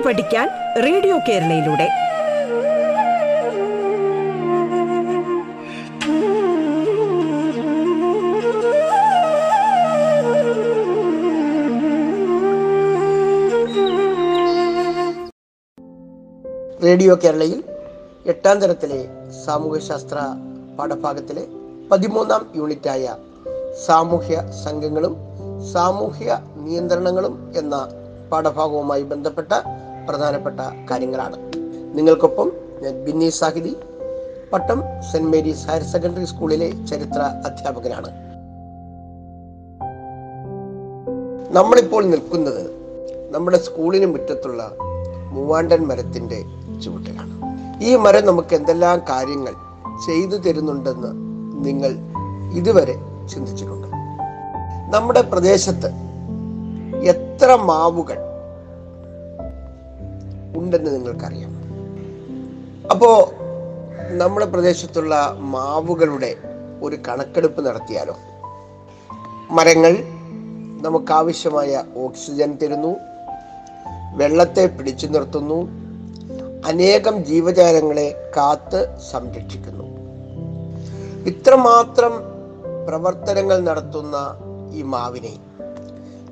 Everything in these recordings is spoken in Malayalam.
കേട്ടു പഠിക്കാൻ റേഡിയോ കേരളയിലൂടെ. റേഡിയോ കേരളയിൽ എട്ടാം തരത്തിലെ സാമൂഹ്യശാസ്ത്ര പാഠഭാഗത്തിലെ പതിമൂന്നാം യൂണിറ്റായ സാമൂഹ്യ സംഘങ്ങളും സാമൂഹ്യ നിയന്ത്രണങ്ങളും എന്ന പാഠഭാഗവുമായി ബന്ധപ്പെട്ട പ്രധാനപ്പെട്ട കാര്യങ്ങളാണ്. നിങ്ങൾക്കൊപ്പം ഞാൻ Binni Sahithi Pattom saint Mary's higher secondary സ്കൂളിലെ ചരിത്ര അധ്യാപകനാണ്. നമ്മളിപ്പോൾ നിൽക്കുന്നത് നമ്മുടെ സ്കൂളിന് മുറ്റത്തുള്ള മൂവാണ്ടൻ മരത്തിന്റെ ചുവട്ടിലാണ്. ഈ മരം നമുക്ക് എന്തെല്ലാം കാര്യങ്ങൾ ചെയ്തു തരുന്നുണ്ടെന്ന് നിങ്ങൾ ഇതുവരെ ചിന്തിച്ചിട്ടുണ്ട്? നമ്മുടെ പ്രദേശത്ത് എത്ര മാവുകൾ ഉണ്ടെന്ന് നിങ്ങൾക്കറിയാം. അപ്പോൾ നമ്മുടെ പ്രദേശത്തുള്ള മാവുകളുടെ ഒരു കണക്കെടുപ്പ് നടത്തിയാലോ? മരങ്ങൾ നമുക്കാവശ്യമായ ഓക്സിജൻ തരുന്നു വെള്ളത്തെ പിടിച്ചു നിർത്തുന്നു അനേകം ജീവജാലങ്ങളെ കാത്ത് സംരക്ഷിക്കുന്നു. ഇത്രമാത്രം പ്രവർത്തനങ്ങൾ നടത്തുന്ന ഈ മാവിനെ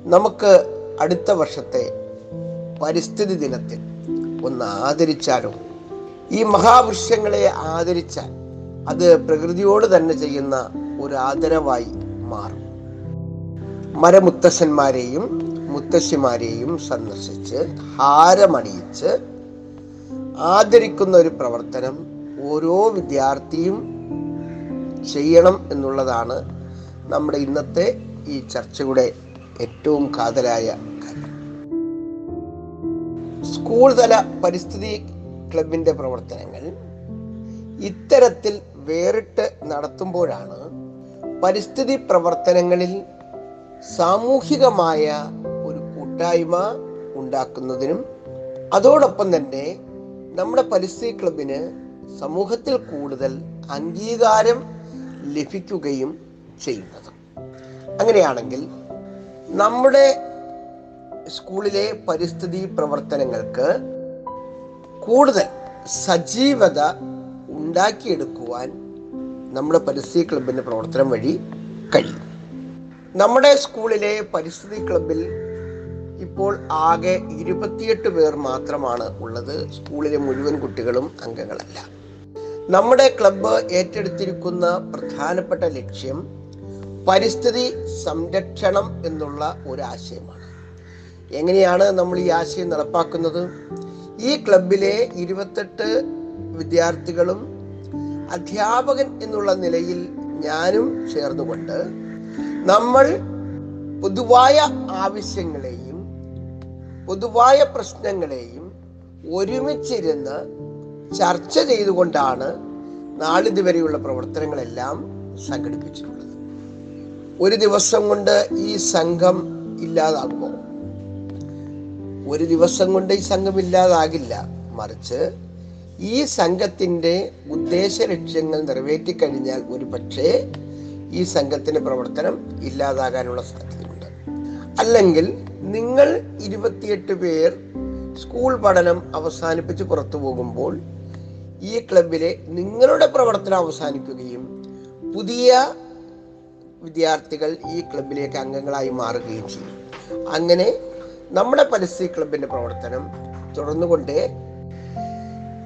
നമുക്ക് അടുത്ത വർഷത്തെ പരിസ്ഥിതി ദിനത്തിൽ ഒന്ന് ആദരിച്ചാലോ ഈ മഹാവൃക്ഷങ്ങളെ ആദരിച്ചാൽ അത് പ്രകൃതിയോട് തന്നെ ചെയ്യുന്ന ഒരു ആദരവായി മാറും. മരമുത്തശ്ശന്മാരെയും മുത്തശ്ശിമാരെയും സന്ദർശിച്ച് ഹാരമണിയിച്ച് ആദരിക്കുന്ന ഒരു പ്രവർത്തനം ഓരോ വിദ്യാർത്ഥിയും ചെയ്യണം എന്നുള്ളതാണ് നമ്മുടെ ഇന്നത്തെ ഈ ചർച്ചയുടെ ഏറ്റവും കാതലായ സ്കൂൾ തല പരിസ്ഥിതി ക്ലബിന്റെ പ്രവർത്തനങ്ങൾ ഇത്തരത്തിൽ വേറിട്ട് നടത്തുമ്പോഴാണ് പരിസ്ഥിതി പ്രവർത്തനങ്ങളിൽ സാമൂഹികമായ ഒരു കൂട്ടായ്മ ഉണ്ടാക്കുന്നതിനും അതോടൊപ്പം തന്നെ നമ്മുടെ പരിസ്ഥിതി ക്ലബിന് സമൂഹത്തിൽ കൂടുതൽ അംഗീകാരം ലഭിക്കുകയും ചെയ്യുന്നത്. അങ്ങനെയാണെങ്കിൽ നമ്മുടെ സ്കൂളിലെ പരിസ്ഥിതി പ്രവർത്തനങ്ങൾക്ക് കൂടുതൽ സജീവത ഉണ്ടാക്കിയെടുക്കുവാൻ നമ്മുടെ പരിസ്ഥിതി ക്ലബിന്റെ പ്രവർത്തനം വഴി കഴിയും. നമ്മുടെ സ്കൂളിലെ പരിസ്ഥിതി ക്ലബിൽ ഇപ്പോൾ ആകെ ഇരുപത്തിയെട്ട് പേർ മാത്രമാണ് ഉള്ളത്. സ്കൂളിലെ മുഴുവൻ കുട്ടികളും അംഗങ്ങളല്ല. നമ്മുടെ ക്ലബ്ബ് ഏറ്റെടുത്തിരിക്കുന്ന പ്രധാനപ്പെട്ട ലക്ഷ്യം പരിസ്ഥിതി സംരക്ഷണം എന്നുള്ള ഒരു ആശയമാണ്. എങ്ങനെയാണ് നമ്മൾ ഈ ആശയം നടപ്പാക്കുന്നത്? ഈ ക്ലബിലെ ഇരുപത്തെട്ട് വിദ്യാർത്ഥികളും അധ്യാപകൻ എന്നുള്ള നിലയിൽ ഞാനും ചേർന്നുകൊണ്ട് നമ്മൾ പൊതുവായ ആവശ്യങ്ങളെയും പൊതുവായ പ്രശ്നങ്ങളെയും ഒരുമിച്ചിരുന്ന് ചർച്ച ചെയ്തുകൊണ്ടാണ് നാളിതുവരെയുള്ള പ്രവർത്തനങ്ങളെല്ലാം സംഘടിപ്പിച്ചിട്ടുള്ളത്. ഒരു ദിവസം കൊണ്ട് ഈ സംഘം ഇല്ലാതാകുമോ ഒരു ദിവസം കൊണ്ട് ഈ സംഘം ഇല്ലാതാകില്ല മറിച്ച് ഈ സംഘത്തിന്റെ ഉദ്ദേശ ലക്ഷ്യങ്ങൾ നിറവേറ്റിക്കഴിഞ്ഞാൽ ഒരു പക്ഷേ ഈ സംഘത്തിന്റെ പ്രവർത്തനം ഇല്ലാതാകാനുള്ള സാധ്യതയുണ്ട്. അല്ലെങ്കിൽ നിങ്ങൾ ഇരുപത്തിയെട്ട് പേർ സ്കൂൾ പഠനം അവസാനിപ്പിച്ച് പുറത്തു പോകുമ്പോൾ ഈ ക്ലബിലെ നിങ്ങളുടെ പ്രവർത്തനം അവസാനിക്കുകയും പുതിയ വിദ്യാർത്ഥികൾ ഈ ക്ലബിലേക്ക് അംഗങ്ങളായി മാറുകയും ചെയ്യും. അങ്ങനെ നമ്മുടെ പരിസ്ഥിതി ക്ലബിന്റെ പ്രവർത്തനം തുടർന്നുകൊണ്ടേ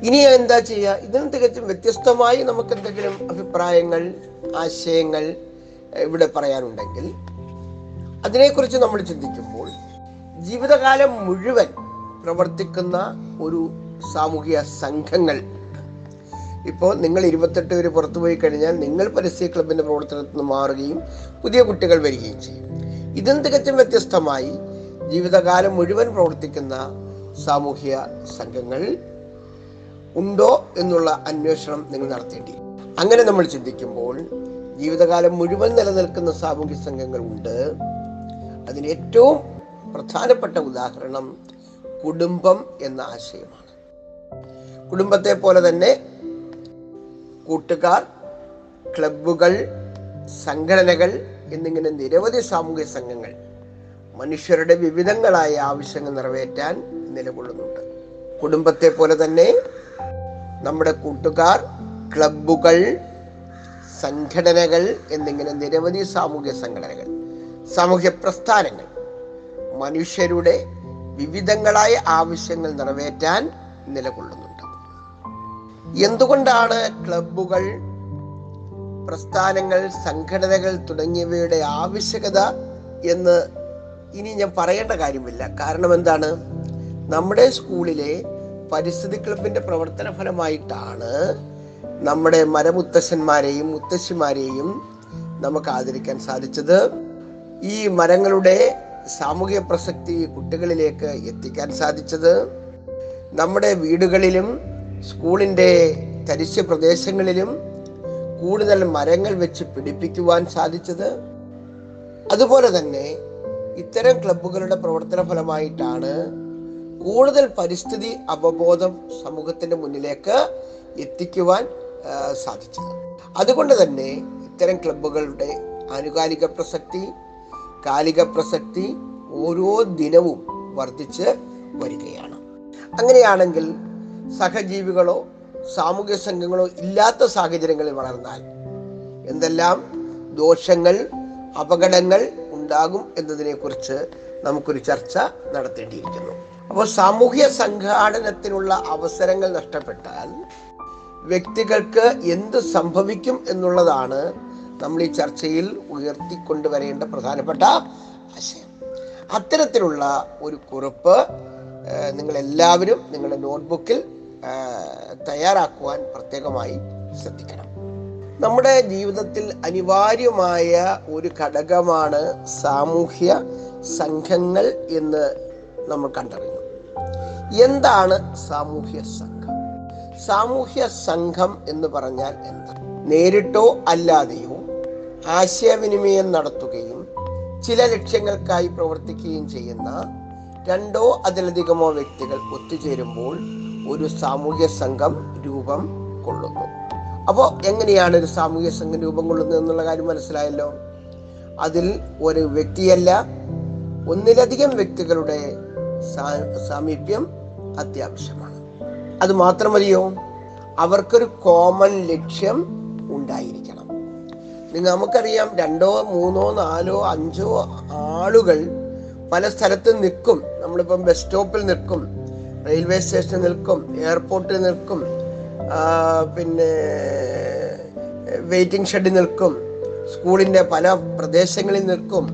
ഇനി എന്താ ചെയ്യുക? ഇതിന് തികച്ചും വ്യത്യസ്തമായി നമുക്ക് എന്തെങ്കിലും അഭിപ്രായങ്ങൾ ആശയങ്ങൾ ഇവിടെ പറയാനുണ്ടെങ്കിൽ അതിനെക്കുറിച്ച് നമ്മൾ ചിന്തിക്കുമ്പോൾ ജീവിതകാലം മുഴുവൻ പ്രവർത്തിക്കുന്ന ഒരു സാമൂഹിക സംഘങ്ങൾ. ഇപ്പോൾ നിങ്ങൾ ഇരുപത്തെട്ട് പേര് പുറത്തു പോയി കഴിഞ്ഞാൽ നിങ്ങൾ പരിസ്ഥിതി ക്ലബിന്റെ പ്രവർത്തനത്തിൽ നിന്ന് മാറുകയും പുതിയ കുട്ടികൾ വരികയും ചെയ്യും. ഇതും തികച്ചും വ്യത്യസ്തമായി ജീവിതകാലം മുഴുവൻ പ്രവർത്തിക്കുന്ന സാമൂഹ്യ സംഘങ്ങൾ ഉണ്ടോ എന്നുള്ള അന്വേഷണം നിങ്ങൾ നടത്തേണ്ടി. അങ്ങനെ നമ്മൾ ചിന്തിക്കുമ്പോൾ ജീവിതകാലം മുഴുവൻ നിലനിൽക്കുന്ന സാമൂഹ്യ സംഘങ്ങൾ ഉണ്ട്. അതിന് ഏറ്റവും പ്രധാനപ്പെട്ട ഉദാഹരണം കുടുംബം എന്ന ആശയമാണ്. കുടുംബത്തെ പോലെ തന്നെ കൂട്ടുകാർ ക്ലബുകൾ സംഘടനകൾ എന്നിങ്ങനെ നിരവധി സാമൂഹ്യ സംഘങ്ങൾ മനുഷ്യരുടെ വിവിധങ്ങളായ ആവശ്യങ്ങൾ നിറവേറ്റാൻ നിലകൊള്ളുന്നുണ്ട്. കുടുംബത്തെ പോലെ തന്നെ നമ്മുടെ കൂട്ടുകാർ ക്ലബുകൾ സംഘടനകൾ എന്നിങ്ങനെ നിരവധി സാമൂഹ്യ സംഘടനകൾ സാമൂഹ്യ പ്രസ്ഥാനങ്ങൾ മനുഷ്യരുടെ വിവിധങ്ങളായ ആവശ്യങ്ങൾ നിറവേറ്റാൻ നിലകൊള്ളുന്നുണ്ട്. എന്തുകൊണ്ടാണ് ക്ലബുകൾ പ്രസ്ഥാനങ്ങൾ സംഘടനകൾ തുടങ്ങിയവയുടെ ആവശ്യകത എന്ന് ഇനി ഞാൻ പറയേണ്ട കാര്യമില്ല. കാരണം എന്താണ്? നമ്മുടെ സ്കൂളിലെ പരിസ്ഥിതി ക്ലബിന്റെ പ്രവർത്തന ഫലമായിട്ടാണ് നമ്മുടെ മരമുത്തശ്ശന്മാരെയും മുത്തശ്ശിമാരെയും നമുക്ക് ആദരിക്കാൻ സാധിച്ചത്. ഈ മരങ്ങളുടെ സാമൂഹിക പ്രസക്തി കുട്ടികളിലേക്ക് എത്തിക്കാൻ സാധിച്ചത്. നമ്മുടെ വീടുകളിലും സ്കൂളിന്റെ തരിശ് പ്രദേശങ്ങളിലും കൂടുതൽ മരങ്ങൾ വെച്ച് പിടിപ്പിക്കുവാൻ സാധിച്ചത്. അതുപോലെ തന്നെ ഇത്തരം ക്ലബ്ബുകളുടെ പ്രവർത്തന ഫലമായിട്ടാണ് കൂടുതൽ പരിസ്ഥിതി അവബോധം സമൂഹത്തിന്റെ മുന്നിലേക്ക് എത്തിക്കുവാൻ സാധിച്ചത്. അതുകൊണ്ട് തന്നെ ഇത്തരം ക്ലബ്ബുകളുടെ ആനുകാലിക പ്രസക്തി കാലിക പ്രസക്തി ഓരോ ദിനവും വർദ്ധിച്ച് വരികയാണ്. അങ്ങനെയാണെങ്കിൽ സഹജീവികളോ സാമൂഹ്യ സംഘങ്ങളോ ഇല്ലാത്ത സാഹചര്യങ്ങളിൽ വളർന്നാൽ എന്തെല്ലാം ദോഷങ്ങൾ അപകടങ്ങൾ ഉണ്ടാകും എന്നതിനെക്കുറിച്ച് നമുക്കൊരു ചർച്ച നടത്തേണ്ടിയിരിക്കുന്നു. അപ്പോൾ സാമൂഹ്യ സംഘാടനത്തിനുള്ള അവസരങ്ങൾ നഷ്ടപ്പെട്ടാൽ വ്യക്തികൾക്ക് എന്ത് സംഭവിക്കും എന്നുള്ളതാണ് നമ്മൾ ഈ ചർച്ചയിൽ ഉയർത്തിക്കൊണ്ടുവരേണ്ട പ്രധാനപ്പെട്ട ആശയം. അത്തരത്തിലുള്ള ഒരു കുറിപ്പ് നിങ്ങളെല്ലാവരും നിങ്ങളുടെ നോട്ട്ബുക്കിൽ തയ്യാറാക്കുവാൻ പ്രത്യേകമായി ശ്രദ്ധിക്കണം. നമ്മുടെ ജീവിതത്തിൽ അനിവാര്യമായ ഒരു ഘടകമാണ് സാമൂഹ്യ സംഘങ്ങൾ എന്ന് നമ്മൾ കണ്ടറിഞ്ഞു. എന്താണ് സാമൂഹ്യ സംഘം? സാമൂഹ്യ സംഘം എന്ന് പറഞ്ഞാൽ എന്താ? നേരിട്ടോ അല്ലാതെയോ ആശയവിനിമയം നടത്തുകയും ചില ലക്ഷ്യങ്ങൾക്കായി പ്രവർത്തിക്കുകയും ചെയ്യുന്ന രണ്ടോ അതിലധികമോ വ്യക്തികൾ ഒത്തുചേരുമ്പോൾ ഒരു സാമൂഹ്യ സംഘം രൂപം കൊള്ളുന്നു. അപ്പോൾ എങ്ങനെയാണ് ഒരു സാമൂഹ്യ സംഘം രൂപം കൊള്ളുന്നത് എന്നുള്ള കാര്യം മനസ്സിലായല്ലോ. അതിൽ ഒരു വ്യക്തിയല്ല ഒന്നിലധികം വ്യക്തികളുടെ സാമീപ്യം അത്യാവശ്യമാണ്. അത് മാത്രമല്ലയോ അവർക്കൊരു കോമൺ ലക്ഷ്യം ഉണ്ടായിരിക്കണം. നമുക്കറിയാം രണ്ടോ മൂന്നോ നാലോ അഞ്ചോ ആളുകൾ പല സ്ഥലത്ത് നിൽക്കും. നമ്മളിപ്പം ബസ് സ്റ്റോപ്പിൽ നിൽക്കും റെയിൽവേ സ്റ്റേഷനിൽ നിൽക്കും എയർപോർട്ടിൽ നിൽക്കും പിന്നെ വെയിറ്റിംഗ് ഷെഡിൽ നിൽക്കും. സ്കൂളിന്റെ പല പ്രദേശങ്ങളിൽ നിൽക്കും.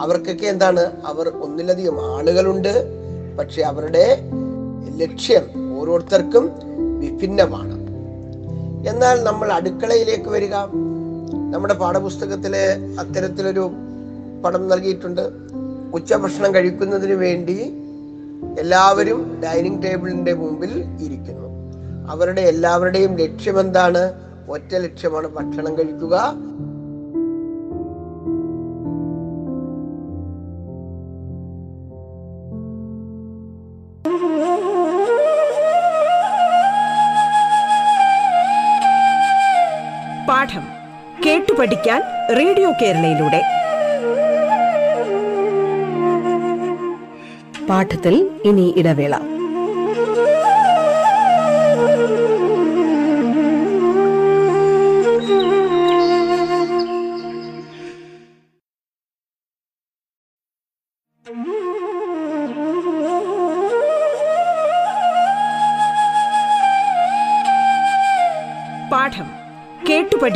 അവർക്കൊക്കെ എന്താണ്? അവർ ഒന്നിലധികം ആളുകളുണ്ട്. പക്ഷെ അവരുടെ ലക്ഷ്യം ഓരോരുത്തർക്കും വിഭിന്നമാണ്. എന്നാൽ നമ്മൾ അടുക്കളയിലേക്ക് വരിക. നമ്മുടെ പാഠപുസ്തകത്തിലെ അത്തരത്തിലൊരു പടം നൽകിയിട്ടുണ്ട്. ഉച്ചഭക്ഷണം കഴിക്കുന്നതിന് വേണ്ടി എല്ലാവരും ഡൈനിങ് ടേബിളിന്റെ മുമ്പിൽ ഇരിക്കുന്നു. അവരുടെ എല്ലാവരുടെയും ലക്ഷ്യം എന്താണ്? ഒറ്റ ലക്ഷ്യമാണ് ഭക്ഷണം കഴിക്കുക. പാഠം കേട്ടു പഠിക്കാൻ റേഡിയോ കേരളയിലൂടെ. പാഠത്തിൽ ഇനി ഇടവേള.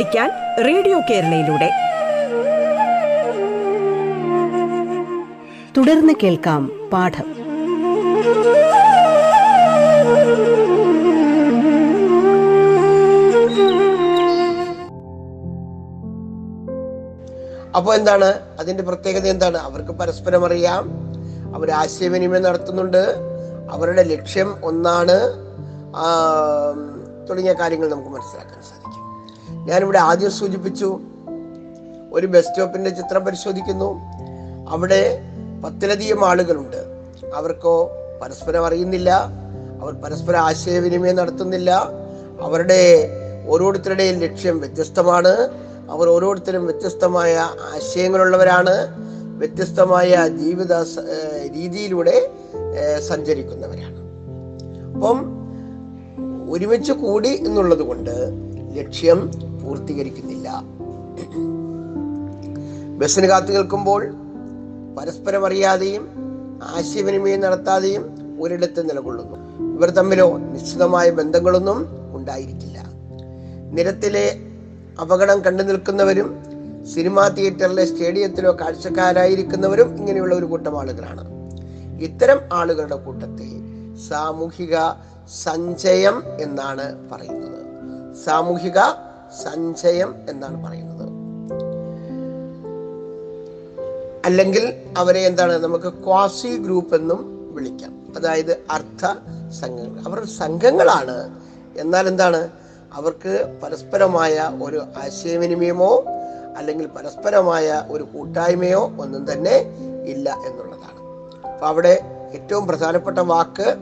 പഠിക്കാൻ റേഡിയോ കേരളയിലൂടെ. തുടർന്ന് കേൾക്കാം പാഠം. അപ്പോൾ എന്താണ്? അതിന്റെ പ്രത്യേകത എന്താണ്? അവർക്ക് പരസ്പരം അറിയാം. അവർ ആശയവിനിമയം നടത്തുന്നുണ്ട്. അവരുടെ ലക്ഷ്യം ഒന്നാണ് തുടങ്ങിയ കാര്യങ്ങൾ നമുക്ക് മനസ്സിലാക്കാൻ സാധിക്കും. ഞാനിവിടെ ആദ്യം സൂചിപ്പിച്ചു ഒരു ബസ് സ്റ്റോപ്പിന്റെ ചിത്രം പരിശോധിക്കുന്നു. അവിടെ പത്തിലധികം ആളുകളുണ്ട്. അവർക്കോ പരസ്പരം അറിയുന്നില്ല അവർ പരസ്പരം ആശയവിനിമയം നടത്തുന്നില്ല. അവരുടെ ഓരോരുത്തരുടെയും ലക്ഷ്യം വ്യത്യസ്തമാണ്. അവർ ഓരോരുത്തരും വ്യത്യസ്തമായ ആശയങ്ങളുള്ളവരാണ്. വ്യത്യസ്തമായ ജീവിത രീതിയിലൂടെ സഞ്ചരിക്കുന്നവരാണ്. അപ്പം ഒരുമിച്ച് കൂടി എന്നുള്ളത് കൊണ്ട് ലക്ഷ്യം പൂർത്തീകരിക്കുന്നില്ല. ബസ്സിന് കാത്തു നിൽക്കുമ്പോൾ പരസ്പരം അറിയാതെയും ആശയവിനിമയം നടത്താതെയും ഒരിടത്ത് നിലകൊള്ളുന്നു. ഇവർ തമ്മിലോ നിശ്ചിതമായ ബന്ധങ്ങളൊന്നും ഉണ്ടായിരിക്കില്ല. നിരത്തിലെ അപകടം കണ്ടു നിൽക്കുന്നവരും സിനിമാ തിയേറ്ററിലെ സ്റ്റേഡിയത്തിലോ കാഴ്ചക്കാരായിരിക്കുന്നവരും ഇങ്ങനെയുള്ള ഒരു കൂട്ടം ആളുകളാണ്. ഇത്തരം ആളുകളുടെ കൂട്ടത്തെ സാമൂഹിക സഞ്ചയം എന്നാണ് പറയുന്നത്. സാമൂഹിക സഞ്ചയം എന്നാണ് പറയുന്നത്. അല്ലെങ്കിൽ അവരെ എന്താണ് നമുക്ക് ക്വാസി ഗ്രൂപ്പ് എന്നും വിളിക്കാം. അതായത് അർത്ഥ സംഘങ്ങൾ. അവർ സംഘങ്ങളാണ്. എന്നാൽ എന്താണ്? അവർക്ക് പരസ്പരമായ ഒരു ആശയവിനിമയമോ അല്ലെങ്കിൽ പരസ്പരമായ ഒരു കൂട്ടായ്മയോ ഒന്നും തന്നെ ഇല്ല എന്നുള്ളതാണ്. അപ്പൊ അവിടെ ഏറ്റവും പ്രധാനപ്പെട്ട വാക്ക്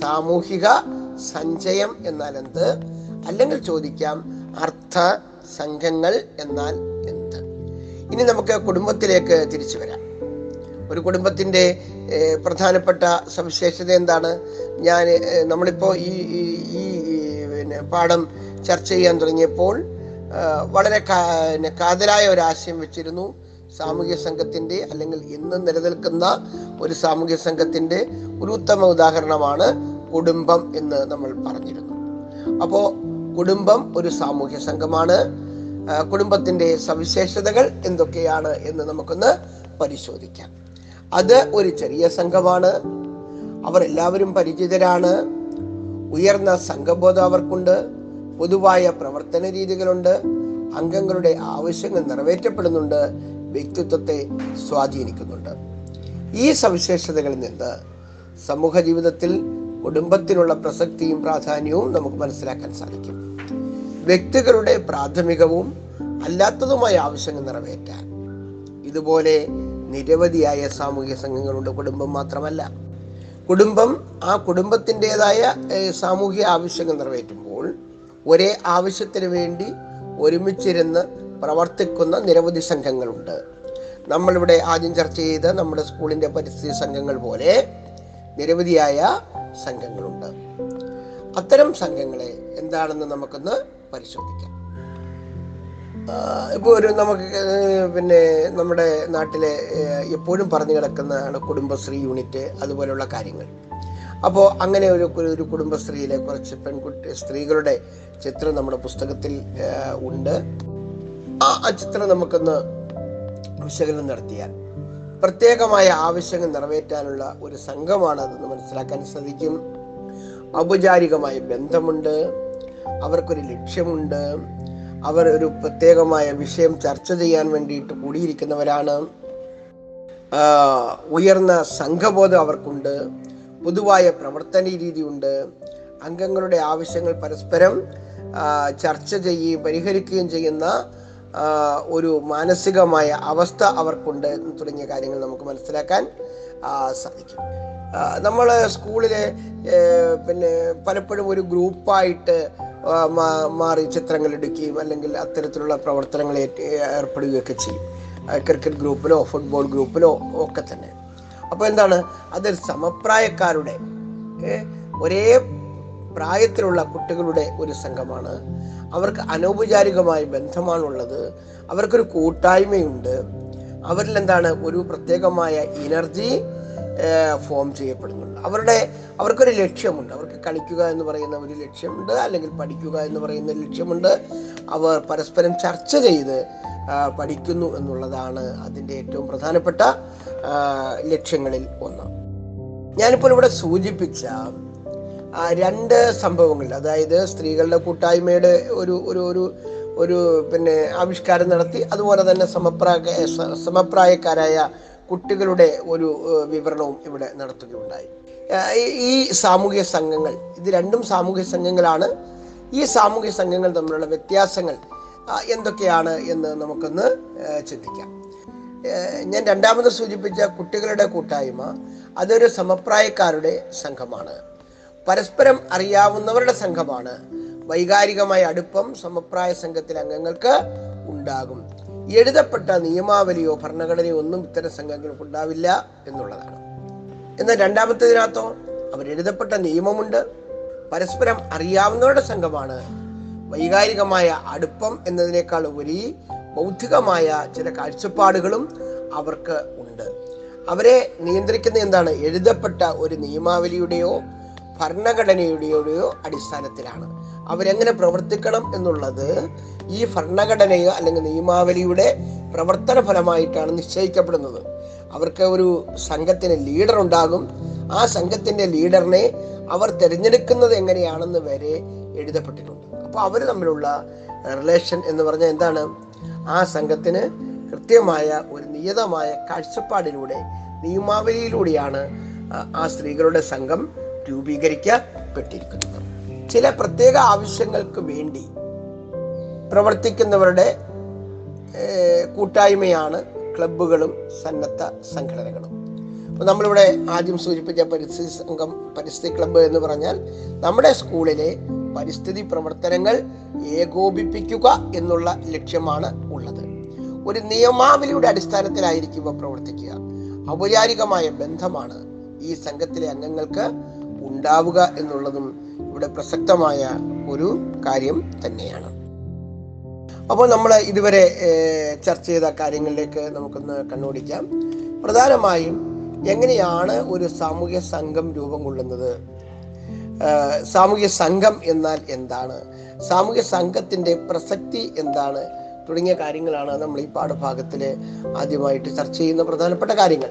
സാമൂഹിക സഞ്ചയം എന്നാൽ എന്ത്? അല്ലെങ്കിൽ ചോദിക്കാം അർത്ഥ സംഘങ്ങൾ എന്നാൽ എന്ത്? ഇനി നമുക്ക് കുടുംബത്തിലേക്ക് തിരിച്ചു വരാം. ഒരു കുടുംബത്തിന്റെ പ്രധാനപ്പെട്ട സവിശേഷത എന്താണ്? ഞാൻ നമ്മളിപ്പോൾ നമ്മളിപ്പോ ഈ ഈ- പിന്നെ പാഠം ചർച്ച ചെയ്യാൻ തുടങ്ങിയപ്പോൾ വളരെ കാതലായ ഒരു ആശയം വെച്ചിരുന്നു. സാമൂഹ്യ സംഘത്തിന്റെ അല്ലെങ്കിൽ ഇന്ന് നിലനിൽക്കുന്ന ഒരു സാമൂഹ്യ സംഘത്തിന്റെ ഒരു ഉത്തമ ഉദാഹരണമാണ് കുടുംബം എന്ന് നമ്മൾ പറഞ്ഞിരുന്നു. അപ്പോ കുടുംബം ഒരു സാമൂഹ്യ സംഘമാണ്. കുടുംബത്തിന്റെ സവിശേഷതകൾ എന്തൊക്കെയാണ് എന്ന് നമുക്കൊന്ന് പരിശോധിക്കാം. അത് ഒരു ചെറിയ സംഘമാണ്. അവർ എല്ലാവരും പരിചിതരാണ്. ഉയർന്ന സംഘബോധം അവർക്കുണ്ട്. പൊതുവായ പ്രവർത്തന രീതികളുണ്ട്. അംഗങ്ങളുടെ ആവശ്യങ്ങൾ നിറവേറ്റപ്പെടുന്നുണ്ട്. വ്യക്തിത്വത്തെ സ്വാധീനിക്കുന്നുണ്ട്. ഈ സവിശേഷതകളിൽ നിന്ന് സമൂഹ ജീവിതത്തിൽ കുടുംബത്തിനുള്ള പ്രസക്തിയും പ്രാധാന്യവും നമുക്ക് മനസ്സിലാക്കാൻ സാധിക്കും. വ്യക്തികളുടെ പ്രാഥമികവും അല്ലാത്തതുമായ ആവശ്യങ്ങൾ നിറവേറ്റാൻ. ഇതുപോലെ നിരവധിയായ സാമൂഹിക സംഘങ്ങളുണ്ട്. കുടുംബം മാത്രമല്ല. കുടുംബം ആ കുടുംബത്തിന്റെതായ സാമൂഹ്യ ആവശ്യങ്ങൾ നിറവേറ്റുമ്പോൾ ഒരേ ആവശ്യത്തിന് വേണ്ടി ഒരുമിച്ചിരുന്ന് പ്രവർത്തിക്കുന്ന നിരവധി സംഘങ്ങളുണ്ട്. നമ്മളിവിടെ ആദ്യം ചർച്ച ചെയ്ത നമ്മുടെ സ്കൂളിന്റെ പരിസ്ഥിതി സംഘങ്ങൾ പോലെ നിരവധിയായ സംഘങ്ങളുണ്ട്. അത്തരം സംഘങ്ങളെ എന്താണെന്ന് നമുക്കൊന്ന് പരിശോധിക്കാം. ഇപ്പോൾ ഇപ്പൊ ഒരു നമുക്ക് പിന്നെ നമ്മുടെ നാട്ടിലെ എപ്പോഴും പറഞ്ഞു കിടക്കുന്നതാണ് കുടുംബശ്രീ യൂണിറ്റ് അതുപോലെയുള്ള കാര്യങ്ങൾ. അപ്പോൾ അങ്ങനെ ഒരു ഒരു കുടുംബശ്രീയിലെ കുറച്ച് പെൺകുട്ടി സ്ത്രീകളുടെ ചിത്രം നമ്മുടെ പുസ്തകത്തിൽ ഉണ്ട്. ആ ആ ചിത്രം നമുക്കൊന്ന് വിശകലനം നടത്തിയാൽ പ്രത്യേകമായ ആവശ്യങ്ങൾ നിറവേറ്റാനുള്ള ഒരു സംഘമാണ് അതെന്ന് മനസ്സിലാക്കാൻ സാധിക്കും. ഔപചാരികമായ ബന്ധമുണ്ട്. അവർക്കൊരു ലക്ഷ്യമുണ്ട്. അവർ ഒരു പ്രത്യേകമായ വിഷയം ചർച്ച ചെയ്യാൻ വേണ്ടിയിട്ട് കൂടിയിരിക്കുന്നവരാണ്. ഉയർന്ന സംഘബോധം അവർക്കുണ്ട്. പൊതുവായ പ്രവർത്തന രീതിയുണ്ട് അംഗങ്ങളുടെ ആവശ്യങ്ങൾ പരസ്പരം ചർച്ച ചെയ്യുകയും പരിഹരിക്കുകയും ചെയ്യുന്ന ഒരു മാനസികമായ അവസ്ഥ അവർക്കുണ്ട് തുടങ്ങിയ കാര്യങ്ങൾ നമുക്ക് മനസ്സിലാക്കാൻ സാധിക്കും. നമ്മൾ സ്കൂളിലെ പിന്നെ പലപ്പോഴും ഒരു ഗ്രൂപ്പായിട്ട് മാറി ചിത്രങ്ങൾ എടുക്കുകയും അല്ലെങ്കിൽ അത്തരത്തിലുള്ള പ്രവർത്തനങ്ങൾ ഏർപ്പെടുകയൊക്കെ ചെയ്യും. ക്രിക്കറ്റ് ഗ്രൂപ്പിലോ ഫുട്ബോൾ ഗ്രൂപ്പിലോ ഒക്കെ തന്നെ. അപ്പോൾ എന്താണ്? അതൊരു സമപ്രായക്കാരുടെ ഒരേ പ്രായത്തിലുള്ള കുട്ടികളുടെ ഒരു സംഘമാണ്. അവർക്ക് അനൗപചാരികമായ ബന്ധമാണുള്ളത്. അവർക്കൊരു കൂട്ടായ്മയുണ്ട്. അവരിൽ എന്താണ് ഒരു പ്രത്യേകമായ എനർജി ഫോം ചെയ്യപ്പെടുന്നുണ്ട്. അവരുടെ അവർക്കൊരു ലക്ഷ്യമുണ്ട്. അവർക്ക് കളിക്കുക എന്ന് പറയുന്ന ഒരു ലക്ഷ്യമുണ്ട് അല്ലെങ്കിൽ പഠിക്കുക എന്ന് പറയുന്ന ലക്ഷ്യമുണ്ട്. അവർ പരസ്പരം ചർച്ച ചെയ്ത് പഠിക്കുന്നു എന്നുള്ളതാണ് അതിന്റെ ഏറ്റവും പ്രധാനപ്പെട്ട ലക്ഷ്യങ്ങളിൽ ഒന്ന്. ഞാനിപ്പോൾ ഇവിടെ സൂചിപ്പിച്ച രണ്ട് സംഭവങ്ങൾ. അതായത് സ്ത്രീകളുടെ കൂട്ടായ്മയുടെ ഒരു ഒരു ഒരു ഒരു പിന്നെ ആവിഷ്കാരം നടത്തി അതുപോലെ തന്നെ സമപ്രായ സമപ്രായക്കാരായ കുട്ടികളുടെ ഒരു വിവരണവും ഇവിടെ നടത്തുകയുണ്ടായി. ഈ- സാമൂഹിക സംഘങ്ങൾ ഇത് രണ്ടും സാമൂഹ്യ സംഘങ്ങളാണ്. ഈ സാമൂഹ്യ സംഘങ്ങൾ തമ്മിലുള്ള വ്യത്യാസങ്ങൾ എന്തൊക്കെയാണ് എന്ന് നമുക്കൊന്ന് ചിന്തിക്കാം. ഞാൻ രണ്ടാമത് സൂചിപ്പിച്ച കുട്ടികളുടെ കൂട്ടായ്മ അതൊരു സമപ്രായക്കാരുടെ സംഘമാണ്. പരസ്പരം അറിയാവുന്നവരുടെ സംഘമാണ്. വൈകാരികമായ അടുപ്പം സമപ്രായ സംഘത്തിലെ അംഗങ്ങൾക്ക് ഉണ്ടാകും. എഴുതപ്പെട്ട നിയമാവലിയോ ഭരണഘടനയോ ഒന്നും ഇത്തരം സംഘങ്ങൾക്ക് ഉണ്ടാവില്ല എന്നുള്ളതാണ്. എന്നാൽ രണ്ടാമത്തേതിനകത്തോ അവർ എഴുതപ്പെട്ട നിയമമുണ്ട്. പരസ്പരം അറിയാവുന്നവരുടെ സംഘമാണ്. വൈകാരികമായ അടുപ്പം എന്നതിനേക്കാൾ ഉപരി ബൗദ്ധികമായ ചില കാഴ്ചപ്പാടുകളും അവർക്ക് ഉണ്ട്. അവരെ നിയന്ത്രിക്കുന്ന എന്താണ്? എഴുതപ്പെട്ട ഒരു നിയമാവലിയുടെയോ ഭരണഘടനയുടെയോ അടിസ്ഥാനത്തിലാണ്. അവരെങ്ങനെ പ്രവർത്തിക്കണം എന്നുള്ളത് ഈ ഭരണഘടനയോ അല്ലെങ്കിൽ നിയമാവലിയുടെ പ്രവർത്തന ഫലമായിട്ടാണ് നിശ്ചയിക്കപ്പെടുന്നത്. അവർക്ക് ഒരു സംഘത്തിന് ലീഡർ ഉണ്ടാകും. ആ സംഘത്തിന്റെ ലീഡറിനെ അവർ തിരഞ്ഞെടുക്കുന്നത് എങ്ങനെയാണെന്ന് വരെ എഴുതപ്പെട്ടിട്ടുണ്ട്. അപ്പോൾ അവർ തമ്മിലുള്ള റിലേഷൻ എന്ന് പറഞ്ഞാൽ എന്താണ്? ആ സംഘത്തിന് കൃത്യമായ ഒരു നിയതമായ കാഴ്ചപ്പാടിലൂടെ നിയമാവലിയിലൂടെയാണ് ആ- സ്ത്രീകളുടെ സംഘം രൂപീകരിക്കപ്പെട്ടിരിക്കുന്നത്. ചില പ്രത്യേക ആവശ്യങ്ങൾക്ക് വേണ്ടി പ്രവർത്തിക്കുന്നവരുടെ കൂട്ടായ്മയാണ് ക്ലബുകളും സന്നദ്ധ സംഘടനകളും. അപ്പോൾ നമ്മളിവിടെ ആദ്യം സൂചിപ്പിച്ച പരിസ്ഥിതി സംഘം പരിസ്ഥിതി ക്ലബ്ബ് എന്ന് പറഞ്ഞാൽ നമ്മുടെ സ്കൂളിലെ പരിസ്ഥിതി പ്രവർത്തനങ്ങൾ ഏകോപിപ്പിക്കുക എന്നുള്ള ലക്ഷ്യമാണ് ഉള്ളത്. ഒരു നിയമാവലിയുടെ അടിസ്ഥാനത്തിലായിരിക്കും ഇവ പ്രവർത്തിക്കുക. ഔപചാരികമായ ബന്ധമാണ് ഈ സംഘത്തിലെ അംഗങ്ങൾക്ക് ഉണ്ടാവുക എന്നുള്ളതും ഇവിടെ പ്രസക്തമായ ഒരു കാര്യം തന്നെയാണ്. അപ്പോൾ നമ്മൾ ഇതുവരെ ചർച്ച ചെയ്ത കാര്യങ്ങളിലേക്ക് നമുക്കൊന്ന് കണ്ണോടിക്കാം. പ്രധാനമായും എങ്ങനെയാണ് ഒരു സാമൂഹ്യ സംഘം രൂപം കൊള്ളുന്നത്? സാമൂഹ്യ സംഘം എന്നാൽ എന്താണ്? സാമൂഹ്യ സംഘത്തിന്റെ പ്രസക്തി എന്താണ്? തുടങ്ങിയ കാര്യങ്ങളാണ് നമ്മൾ ഈ പാഠഭാഗത്തിൽ ആദ്യമായിട്ട് ചർച്ച ചെയ്യുന്ന പ്രധാനപ്പെട്ട കാര്യങ്ങൾ.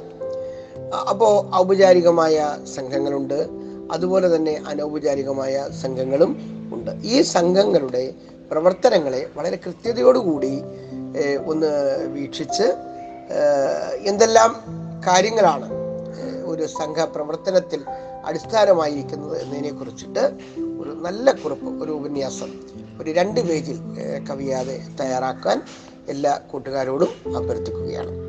അപ്പോൾ അപ്പോ ഔപചാരികമായ സംഘങ്ങളുണ്ട്. അതുപോലെ തന്നെ അനൗപചാരികമായ സംഘങ്ങളും ഉണ്ട്. ഈ സംഘങ്ങളുടെ പ്രവർത്തനങ്ങളെ വളരെ കൃത്യതയോടുകൂടി ഒന്ന് വീക്ഷിച്ച് എന്തെല്ലാം കാര്യങ്ങളാണ് ഒരു സംഘ പ്രവർത്തനത്തിൽ അടിസ്ഥാനമായിരിക്കുന്നത് എന്നതിനെ കുറിച്ചിട്ട് ഒരു നല്ല കുറിപ്പ് ഒരു ഉപന്യാസം ഒരു രണ്ട് പേജിൽ കവിയാതെ തയ്യാറാക്കാൻ എല്ലാ കൂട്ടുകാരോടും അഭ്യർത്ഥിക്കുകയാണ്.